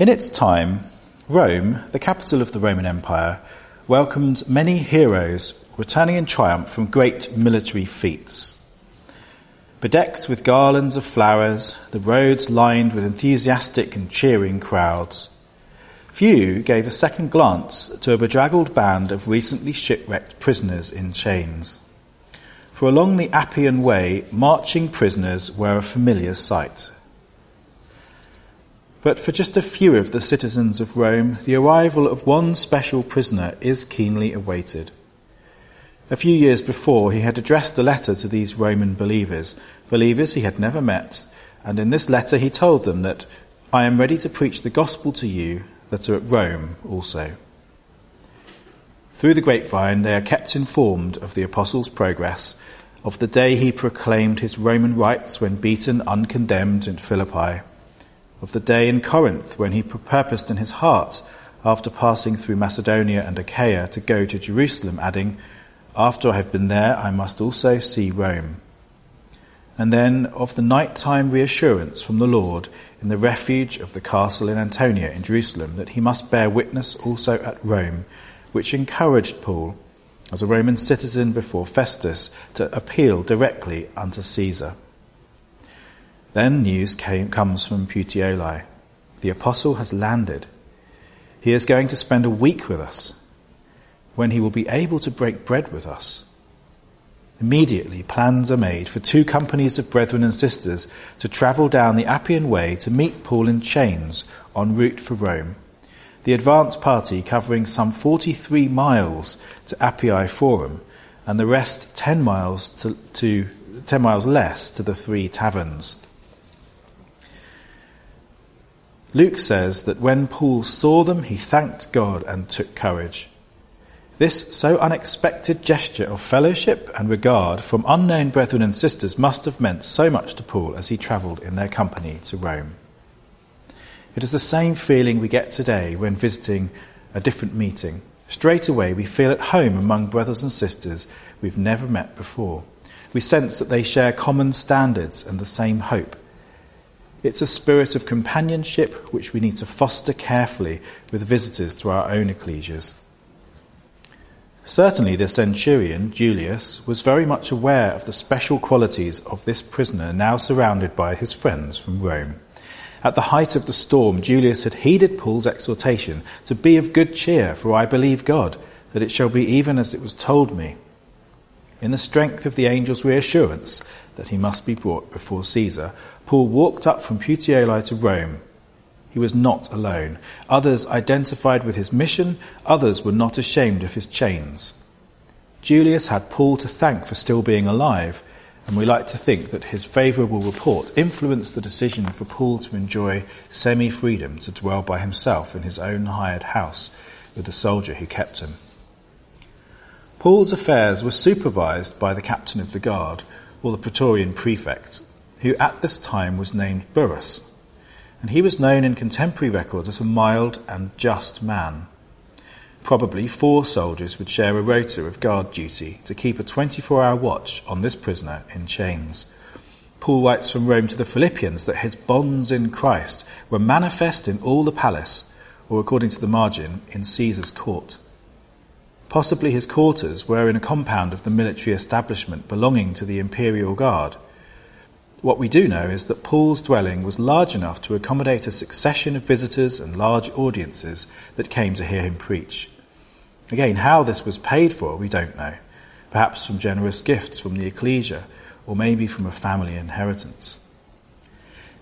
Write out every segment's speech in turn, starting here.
In its time, Rome, the capital of the Roman Empire, welcomed many heroes returning in triumph from great military feats. Bedecked with garlands of flowers, the roads lined with enthusiastic and cheering crowds. Few gave a second glance to a bedraggled band of recently shipwrecked prisoners in chains. For along the Appian Way, marching prisoners were a familiar sight. But for just a few of the citizens of Rome, the arrival of one special prisoner is keenly awaited. A few years before, he had addressed a letter to these Roman believers, believers he had never met, and in this letter he told them that I am ready to preach the gospel to you that are at Rome also. Through the grapevine, they are kept informed of the apostle's progress, of the day he proclaimed his Roman rights when beaten uncondemned in Philippi, of the day in Corinth when he purposed in his heart, after passing through Macedonia and Achaia, to go to Jerusalem, adding, After I have been there, I must also see Rome. And then of the nighttime reassurance from the Lord in the refuge of the castle in Antonia in Jerusalem that he must bear witness also at Rome, which encouraged Paul, as a Roman citizen before Festus, to appeal directly unto Caesar. Then news came, comes from Puteoli. The apostle has landed. He is going to spend a week with us, when he will be able to break bread with us. Immediately, plans are made for two companies of brethren and sisters to travel down the Appian Way to meet Paul in chains en route for Rome. The advance party covering some 43 miles to Appii Forum, and the rest 10 miles to, to 10 miles less to the three taverns. Luke says that when Paul saw them, he thanked God and took courage. This so unexpected gesture of fellowship and regard from unknown brethren and sisters must have meant so much to Paul as he travelled in their company to Rome. It is the same feeling we get today when visiting a different meeting. Straight away, we feel at home among brothers and sisters we've never met before. We sense that they share common standards and the same hope. It's a spirit of companionship which we need to foster carefully with visitors to our own ecclesias. Certainly, the centurion, Julius, was very much aware of the special qualities of this prisoner now surrounded by his friends from Rome. At the height of the storm, Julius had heeded Paul's exhortation to be of good cheer, for I believe God, that it shall be even as it was told me. In the strength of the angel's reassurance that he must be brought before Caesar, Paul walked up from Puteoli to Rome he was not alone. Others identified with his mission, others were not ashamed of his chains. Julius had Paul to thank for still being alive, and we like to think that his favourable report influenced the decision for Paul to enjoy semi freedom to dwell by himself in his own hired house with the soldier who kept him. Paul's affairs were supervised by the captain of the guard, or the Praetorian prefect, who at this time was named Burrus and he was known in contemporary records as a mild and just man. Probably four soldiers would share a rota of guard duty to keep a 24 hour watch on this prisoner in chains. Paul writes from Rome to the Philippians that his bonds in Christ were manifest in all the palace, or according to the margin, in Caesar's court. Possibly his quarters were in a compound of the military establishment belonging to the imperial guard what we do know is that Paul's dwelling was large enough to accommodate a succession of visitors and large audiences that came to hear him preach. Again, how this was paid for, we don't know. Perhaps from generous gifts from the ecclesia, or maybe from a family inheritance.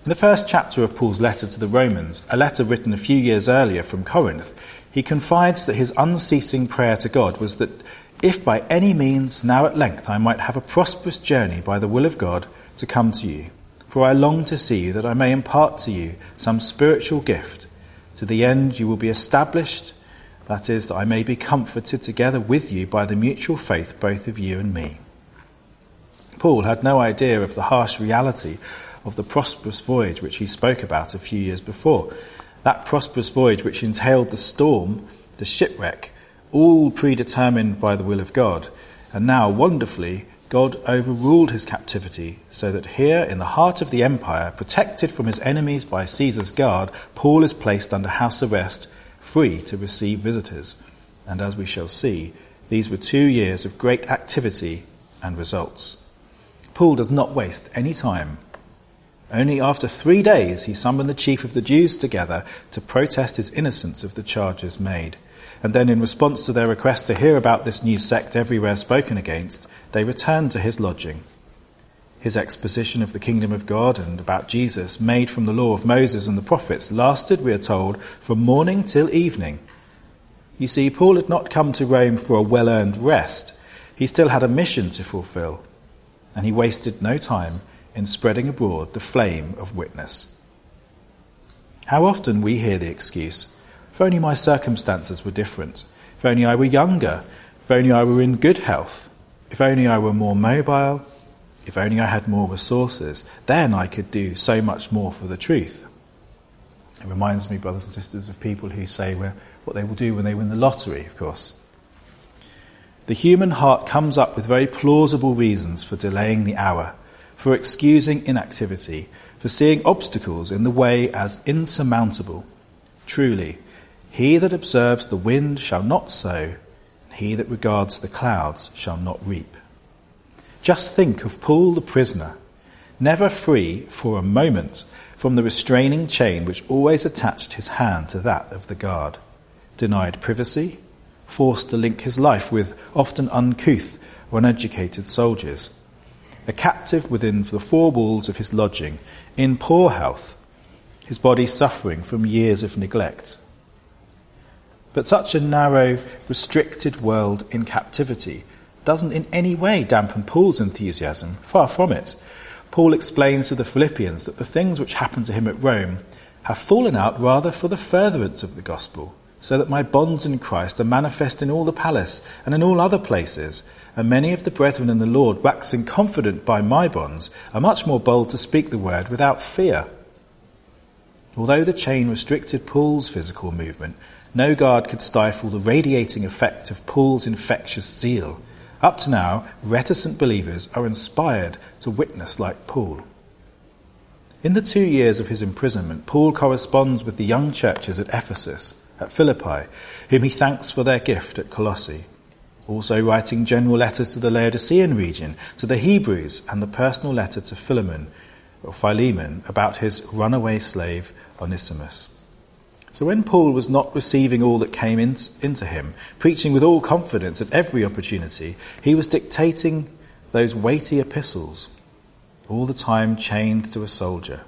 In the first chapter of Paul's letter to the Romans, a letter written a few years earlier from Corinth, he confides that his unceasing prayer to God was that if by any means now at length I might have a prosperous journey by the will of God, to come to you, for I long to see you that I may impart to you some spiritual gift, to the end you will be established, that is, that I may be comforted together with you by the mutual faith both of you and me. Paul had no idea of the harsh reality of the prosperous voyage which he spoke about a few years before. That prosperous voyage which entailed the storm, the shipwreck, all predetermined by the will of God, and now, wonderfully, God overruled his captivity so that here in the heart of the empire, protected from his enemies by Caesar's guard, Paul is placed under house arrest, free to receive visitors. And as we shall see, these were two years of great activity and results. Paul does not waste any time. Only after three days he summoned the chief of the Jews together to protest his innocence of the charges made. And then, in response to their request to hear about this new sect everywhere spoken against, they returned to his lodging. His exposition of the kingdom of God and about Jesus, made from the law of Moses and the prophets, lasted, we are told, from morning till evening. You see, Paul had not come to Rome for a well earned rest. He still had a mission to fulfill, and he wasted no time in spreading abroad the flame of witness. How often we hear the excuse, if only my circumstances were different, if only I were younger, if only I were in good health, if only I were more mobile, if only I had more resources, then I could do so much more for the truth. It reminds me, brothers and sisters, of people who say what they will do when they win the lottery, of course. The human heart comes up with very plausible reasons for delaying the hour, for excusing inactivity, for seeing obstacles in the way as insurmountable. Truly, he that observes the wind shall not sow, and he that regards the clouds shall not reap. Just think of Paul the prisoner, never free for a moment from the restraining chain which always attached his hand to that of the guard, denied privacy, forced to link his life with often uncouth or uneducated soldiers, a captive within the four walls of his lodging, in poor health, his body suffering from years of neglect. But such a narrow, restricted world in captivity doesn't in any way dampen Paul's enthusiasm. Far from it. Paul explains to the Philippians that the things which happened to him at Rome have fallen out rather for the furtherance of the gospel, so that my bonds in Christ are manifest in all the palace and in all other places, and many of the brethren in the Lord, waxing confident by my bonds, are much more bold to speak the word without fear. Although the chain restricted Paul's physical movement, no guard could stifle the radiating effect of Paul's infectious zeal. Up to now, reticent believers are inspired to witness like Paul. In the two years of his imprisonment, Paul corresponds with the young churches at Ephesus, at Philippi, whom he thanks for their gift at Colossae, also writing general letters to the Laodicean region, to the Hebrews, and the personal letter to Philemon, or Philemon, about his runaway slave Onesimus. So when Paul was not receiving all that came in, into him, preaching with all confidence at every opportunity, he was dictating those weighty epistles, all the time chained to a soldier.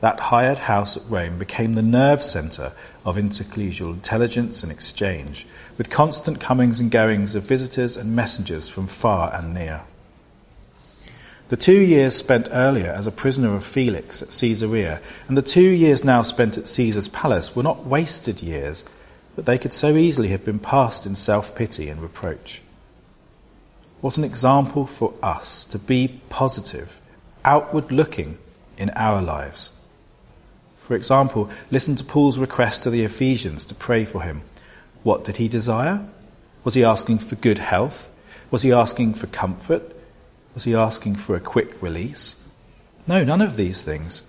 That hired house at Rome became the nerve centre of interecclesial intelligence and exchange, with constant comings and goings of visitors and messengers from far and near. The two years spent earlier as a prisoner of Felix at Caesarea and the two years now spent at Caesar's palace were not wasted years, but they could so easily have been passed in self pity and reproach. What an example for us to be positive, outward looking in our lives. For example, listen to Paul's request to the Ephesians to pray for him. What did he desire? Was he asking for good health? Was he asking for comfort? Was he asking for a quick release? No, none of these things.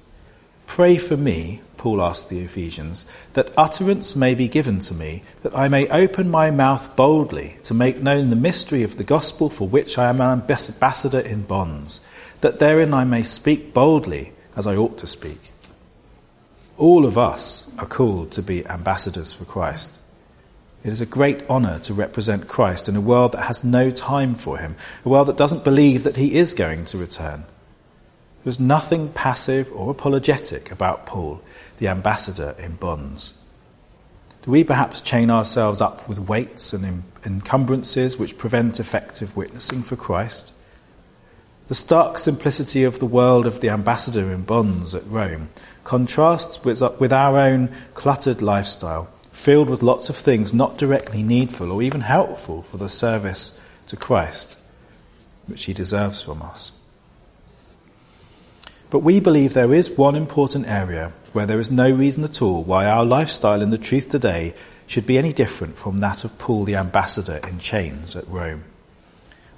Pray for me, Paul asked the Ephesians, that utterance may be given to me, that I may open my mouth boldly to make known the mystery of the gospel for which I am an ambassador in bonds, that therein I may speak boldly as I ought to speak. All of us are called to be ambassadors for Christ. It is a great honour to represent Christ in a world that has no time for him, a world that doesn't believe that he is going to return. There's nothing passive or apologetic about Paul, the ambassador in bonds. Do we perhaps chain ourselves up with weights and encumbrances which prevent effective witnessing for Christ? The stark simplicity of the world of the ambassador in bonds at Rome contrasts with our own cluttered lifestyle filled with lots of things not directly needful or even helpful for the service to Christ, which he deserves from us. But we believe there is one important area where there is no reason at all why our lifestyle in the truth today should be any different from that of Paul the ambassador in chains at Rome.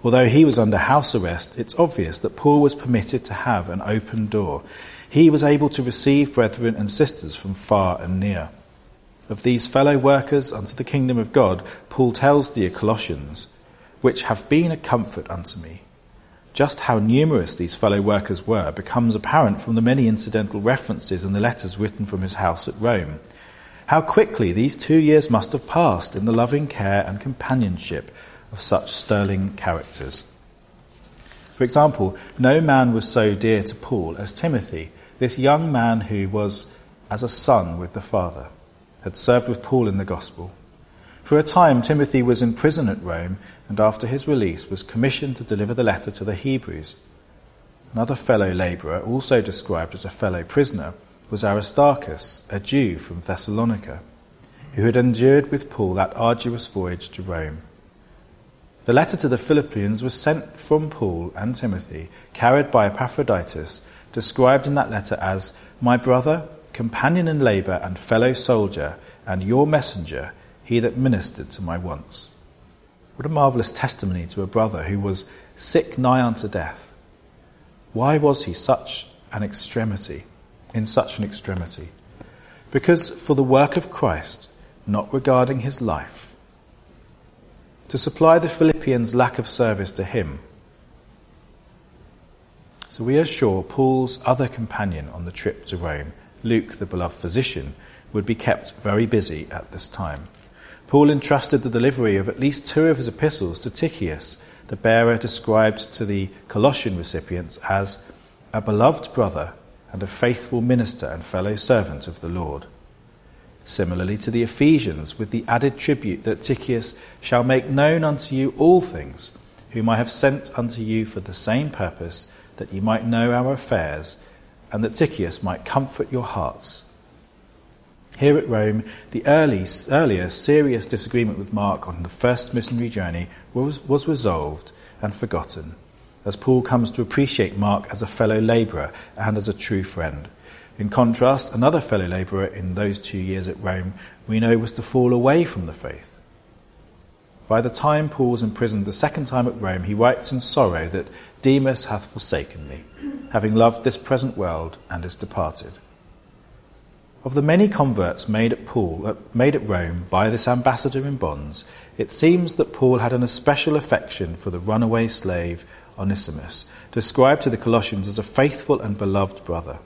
Although he was under house arrest, it's obvious that Paul was permitted to have an open door. He was able to receive brethren and sisters from far and near. Of these fellow workers unto the kingdom of God, Paul tells the Colossians, which have been a comfort unto me. Just how numerous these fellow workers were becomes apparent from the many incidental references in the letters written from his house at Rome. How quickly these two years must have passed in the loving care and companionship of such sterling characters. For example, no man was so dear to Paul as Timothy, this young man who was as a son with the Father, had served with Paul in the gospel. For a time, Timothy was in prison at Rome, and after his release was commissioned to deliver the letter to the Hebrews. Another fellow labourer, also described as a fellow prisoner, was Aristarchus, a Jew from Thessalonica, who had endured with Paul that arduous voyage to Rome. The letter to the Philippians was sent from Paul and Timothy, carried by Epaphroditus, described in that letter as my brother, companion in labour, and fellow soldier, and your messenger, he that ministered to my wants. What a marvellous testimony to a brother who was sick nigh unto death. Why was he such an extremity, in such an extremity? Because for the work of Christ, not regarding his life, to supply the Philippians' lack of service to him. So we are sure Paul's other companion on the trip to Rome, Luke, the beloved physician, would be kept very busy at this time. Paul entrusted the delivery of at least two of his epistles to Tychicus, the bearer described to the Colossian recipients as a beloved brother and a faithful minister and fellow servant of the Lord. Similarly to the Ephesians, with the added tribute that Tychicus shall make known unto you all things, whom I have sent unto you for the same purpose, that ye might know our affairs, and that Tychicus might comfort your hearts. Here at Rome, the early, earlier serious disagreement with Mark on the first missionary journey was, was resolved and forgotten, as Paul comes to appreciate Mark as a fellow labourer and as a true friend. In contrast, another fellow labourer in those two years at Rome we know was to fall away from the faith. By the time Paul was imprisoned the second time at Rome, he writes in sorrow that Demas hath forsaken me, having loved this present world, and is departed. Of the many converts made at, Paul, uh, made at Rome by this ambassador in bonds, it seems that Paul had an especial affection for the runaway slave Onesimus, described to the Colossians as a faithful and beloved brother.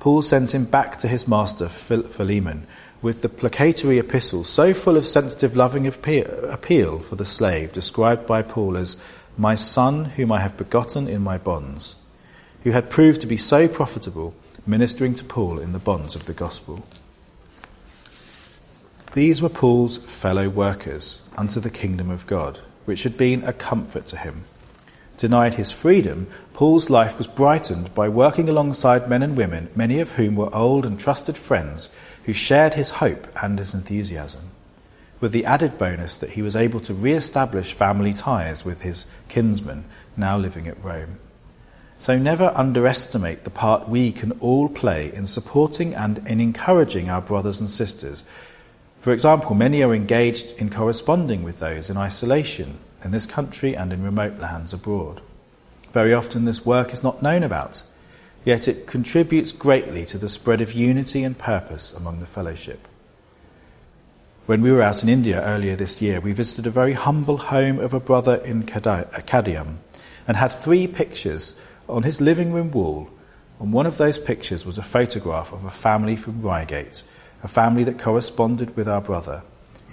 Paul sends him back to his master Philemon with the placatory epistle so full of sensitive, loving appeal for the slave, described by Paul as my son, whom I have begotten in my bonds, who had proved to be so profitable, ministering to Paul in the bonds of the gospel. These were Paul's fellow workers unto the kingdom of God, which had been a comfort to him denied his freedom, Paul's life was brightened by working alongside men and women, many of whom were old and trusted friends who shared his hope and his enthusiasm, with the added bonus that he was able to re establish family ties with his kinsmen now living at Rome. So never underestimate the part we can all play in supporting and in encouraging our brothers and sisters. For example, many are engaged in corresponding with those in isolation in this country and in remote lands abroad. Very often, this work is not known about, yet it contributes greatly to the spread of unity and purpose among the fellowship. When we were out in India earlier this year, we visited a very humble home of a brother in Kadiam and had three pictures on his living room wall. On one of those pictures was a photograph of a family from Reigate, a family that corresponded with our brother.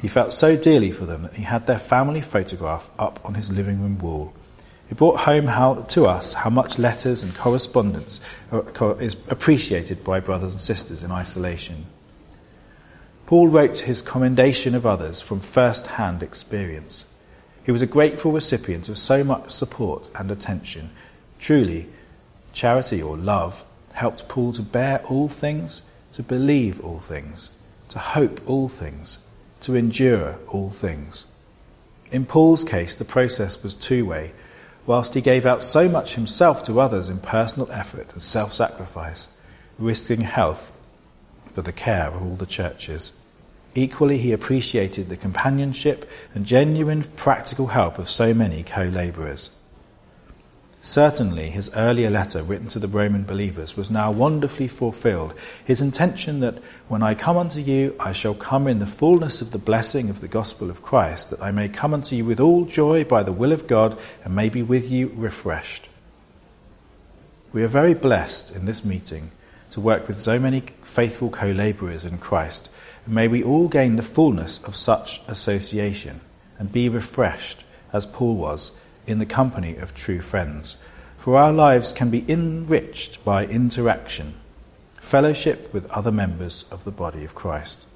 He felt so dearly for them that he had their family photograph up on his living room wall. It brought home how, to us how much letters and correspondence is appreciated by brothers and sisters in isolation. Paul wrote his commendation of others from first hand experience. He was a grateful recipient of so much support and attention. Truly, charity or love helped Paul to bear all things, to believe all things, to hope all things to endure all things. In Paul's case, the process was two way. Whilst he gave out so much himself to others in personal effort and self sacrifice, risking health for the care of all the churches. Equally, he appreciated the companionship and genuine practical help of so many co labourers. Certainly, his earlier letter written to the Roman believers was now wonderfully fulfilled. His intention that when I come unto you, I shall come in the fullness of the blessing of the gospel of Christ, that I may come unto you with all joy by the will of God, and may be with you refreshed. We are very blessed in this meeting to work with so many faithful co labourers in Christ, and may we all gain the fullness of such association and be refreshed, as Paul was in the company of true friends. For our lives can be enriched by interaction, fellowship with other members of the body of Christ.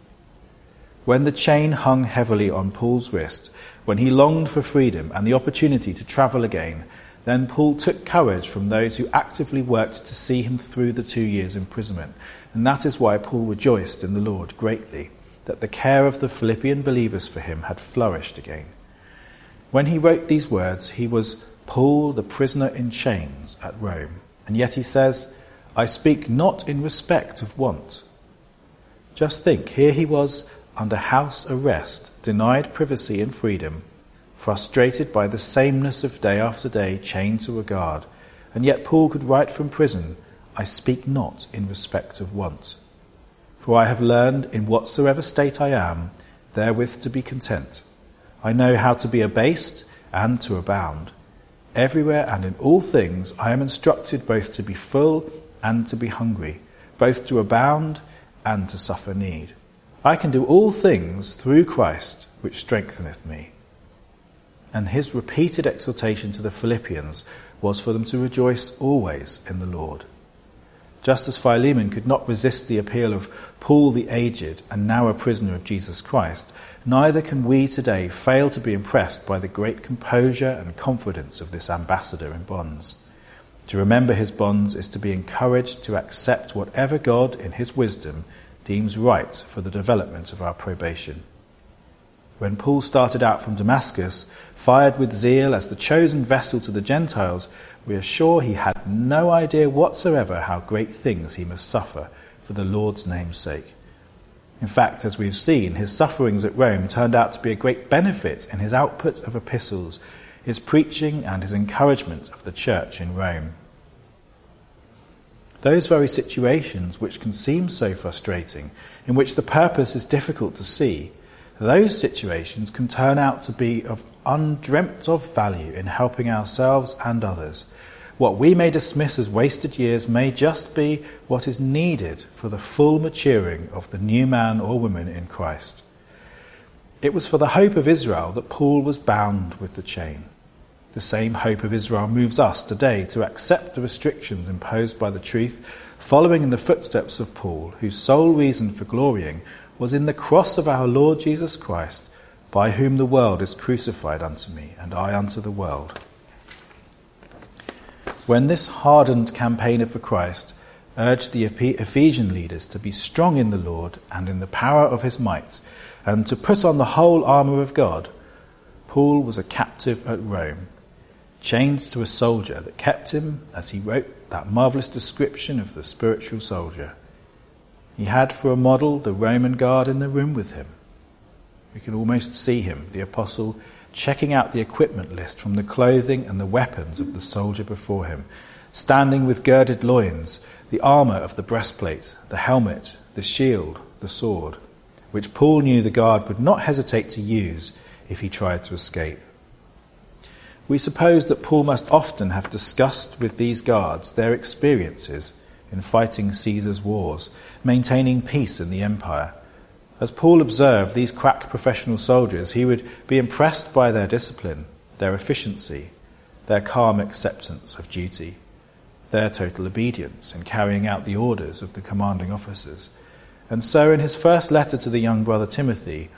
When the chain hung heavily on Paul's wrist, when he longed for freedom and the opportunity to travel again, then Paul took courage from those who actively worked to see him through the two years' imprisonment. And that is why Paul rejoiced in the Lord greatly, that the care of the Philippian believers for him had flourished again. When he wrote these words, he was Paul, the prisoner in chains at Rome. And yet he says, I speak not in respect of want. Just think, here he was under house arrest, denied privacy and freedom, frustrated by the sameness of day after day, chained to a guard. And yet Paul could write from prison, I speak not in respect of want. For I have learned in whatsoever state I am, therewith to be content. I know how to be abased and to abound. Everywhere and in all things I am instructed both to be full and to be hungry, both to abound and to suffer need. I can do all things through Christ, which strengtheneth me. And his repeated exhortation to the Philippians was for them to rejoice always in the Lord. Just as Philemon could not resist the appeal of Paul the aged and now a prisoner of Jesus Christ, neither can we today fail to be impressed by the great composure and confidence of this ambassador in bonds. To remember his bonds is to be encouraged to accept whatever God, in his wisdom, deems right for the development of our probation. When Paul started out from Damascus, fired with zeal as the chosen vessel to the Gentiles, we are sure he had no idea whatsoever how great things he must suffer for the Lord's name's sake. In fact, as we've seen, his sufferings at Rome turned out to be a great benefit in his output of epistles, his preaching, and his encouragement of the church in Rome. Those very situations which can seem so frustrating, in which the purpose is difficult to see, those situations can turn out to be of undreamt of value in helping ourselves and others what we may dismiss as wasted years may just be what is needed for the full maturing of the new man or woman in Christ. It was for the hope of Israel that Paul was bound with the chain. The same hope of Israel moves us today to accept the restrictions imposed by the truth, following in the footsteps of Paul, whose sole reason for glorying was in the cross of our Lord Jesus Christ, by whom the world is crucified unto me, and I unto the world. When this hardened campaigner for Christ urged the Ephesian leaders to be strong in the Lord and in the power of his might, and to put on the whole armour of God, Paul was a captive at Rome, chained to a soldier that kept him, as he wrote that marvellous description of the spiritual soldier. He had for a model the Roman guard in the room with him. We can almost see him, the apostle, checking out the equipment list from the clothing and the weapons of the soldier before him, standing with girded loins, the armour of the breastplate, the helmet, the shield, the sword, which Paul knew the guard would not hesitate to use if he tried to escape. We suppose that Paul must often have discussed with these guards their experiences in fighting Caesar's wars, maintaining peace in the empire, as Paul observed these crack professional soldiers, he would be impressed by their discipline, their efficiency, their calm acceptance of duty, their total obedience in carrying out the orders of the commanding officers. And so, in his first letter to the young brother Timothy,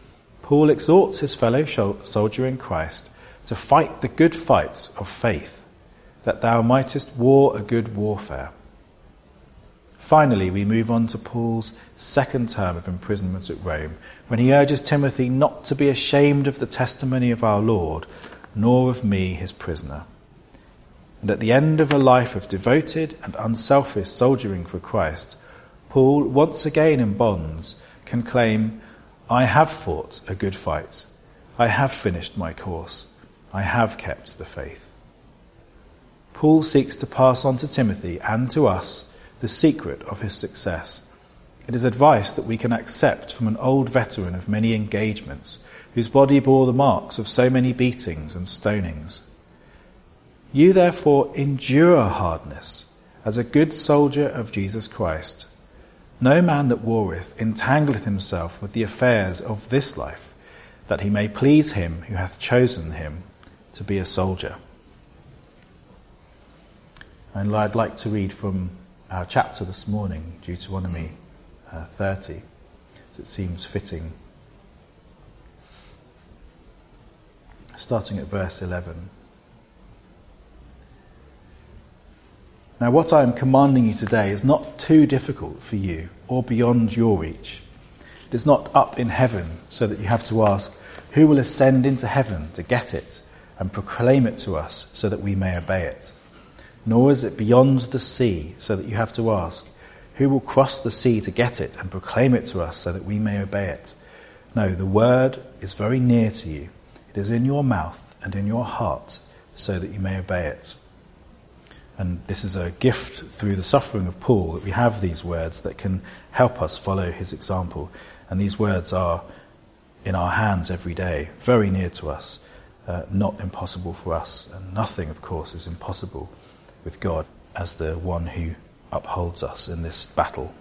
Paul exhorts his fellow soldier in Christ to fight the good fight of faith, that thou mightest war a good warfare. Finally, we move on to Paul's second term of imprisonment at Rome, when he urges Timothy not to be ashamed of the testimony of our Lord, nor of me, his prisoner. And at the end of a life of devoted and unselfish soldiering for Christ, Paul, once again in bonds, can claim, I have fought a good fight. I have finished my course. I have kept the faith. Paul seeks to pass on to Timothy and to us the secret of his success. It is advice that we can accept from an old veteran of many engagements, whose body bore the marks of so many beatings and stonings. You therefore endure hardness as a good soldier of Jesus Christ. No man that warreth entangleth himself with the affairs of this life, that he may please him who hath chosen him to be a soldier. And I'd like to read from our chapter this morning, Deuteronomy uh, 30, as it seems fitting. Starting at verse 11. Now, what I am commanding you today is not too difficult for you or beyond your reach. It is not up in heaven so that you have to ask, Who will ascend into heaven to get it and proclaim it to us so that we may obey it? Nor is it beyond the sea, so that you have to ask, Who will cross the sea to get it and proclaim it to us so that we may obey it? No, the word is very near to you. It is in your mouth and in your heart, so that you may obey it. And this is a gift through the suffering of Paul that we have these words that can help us follow his example. And these words are in our hands every day, very near to us, uh, not impossible for us. And nothing, of course, is impossible with God as the one who upholds us in this battle.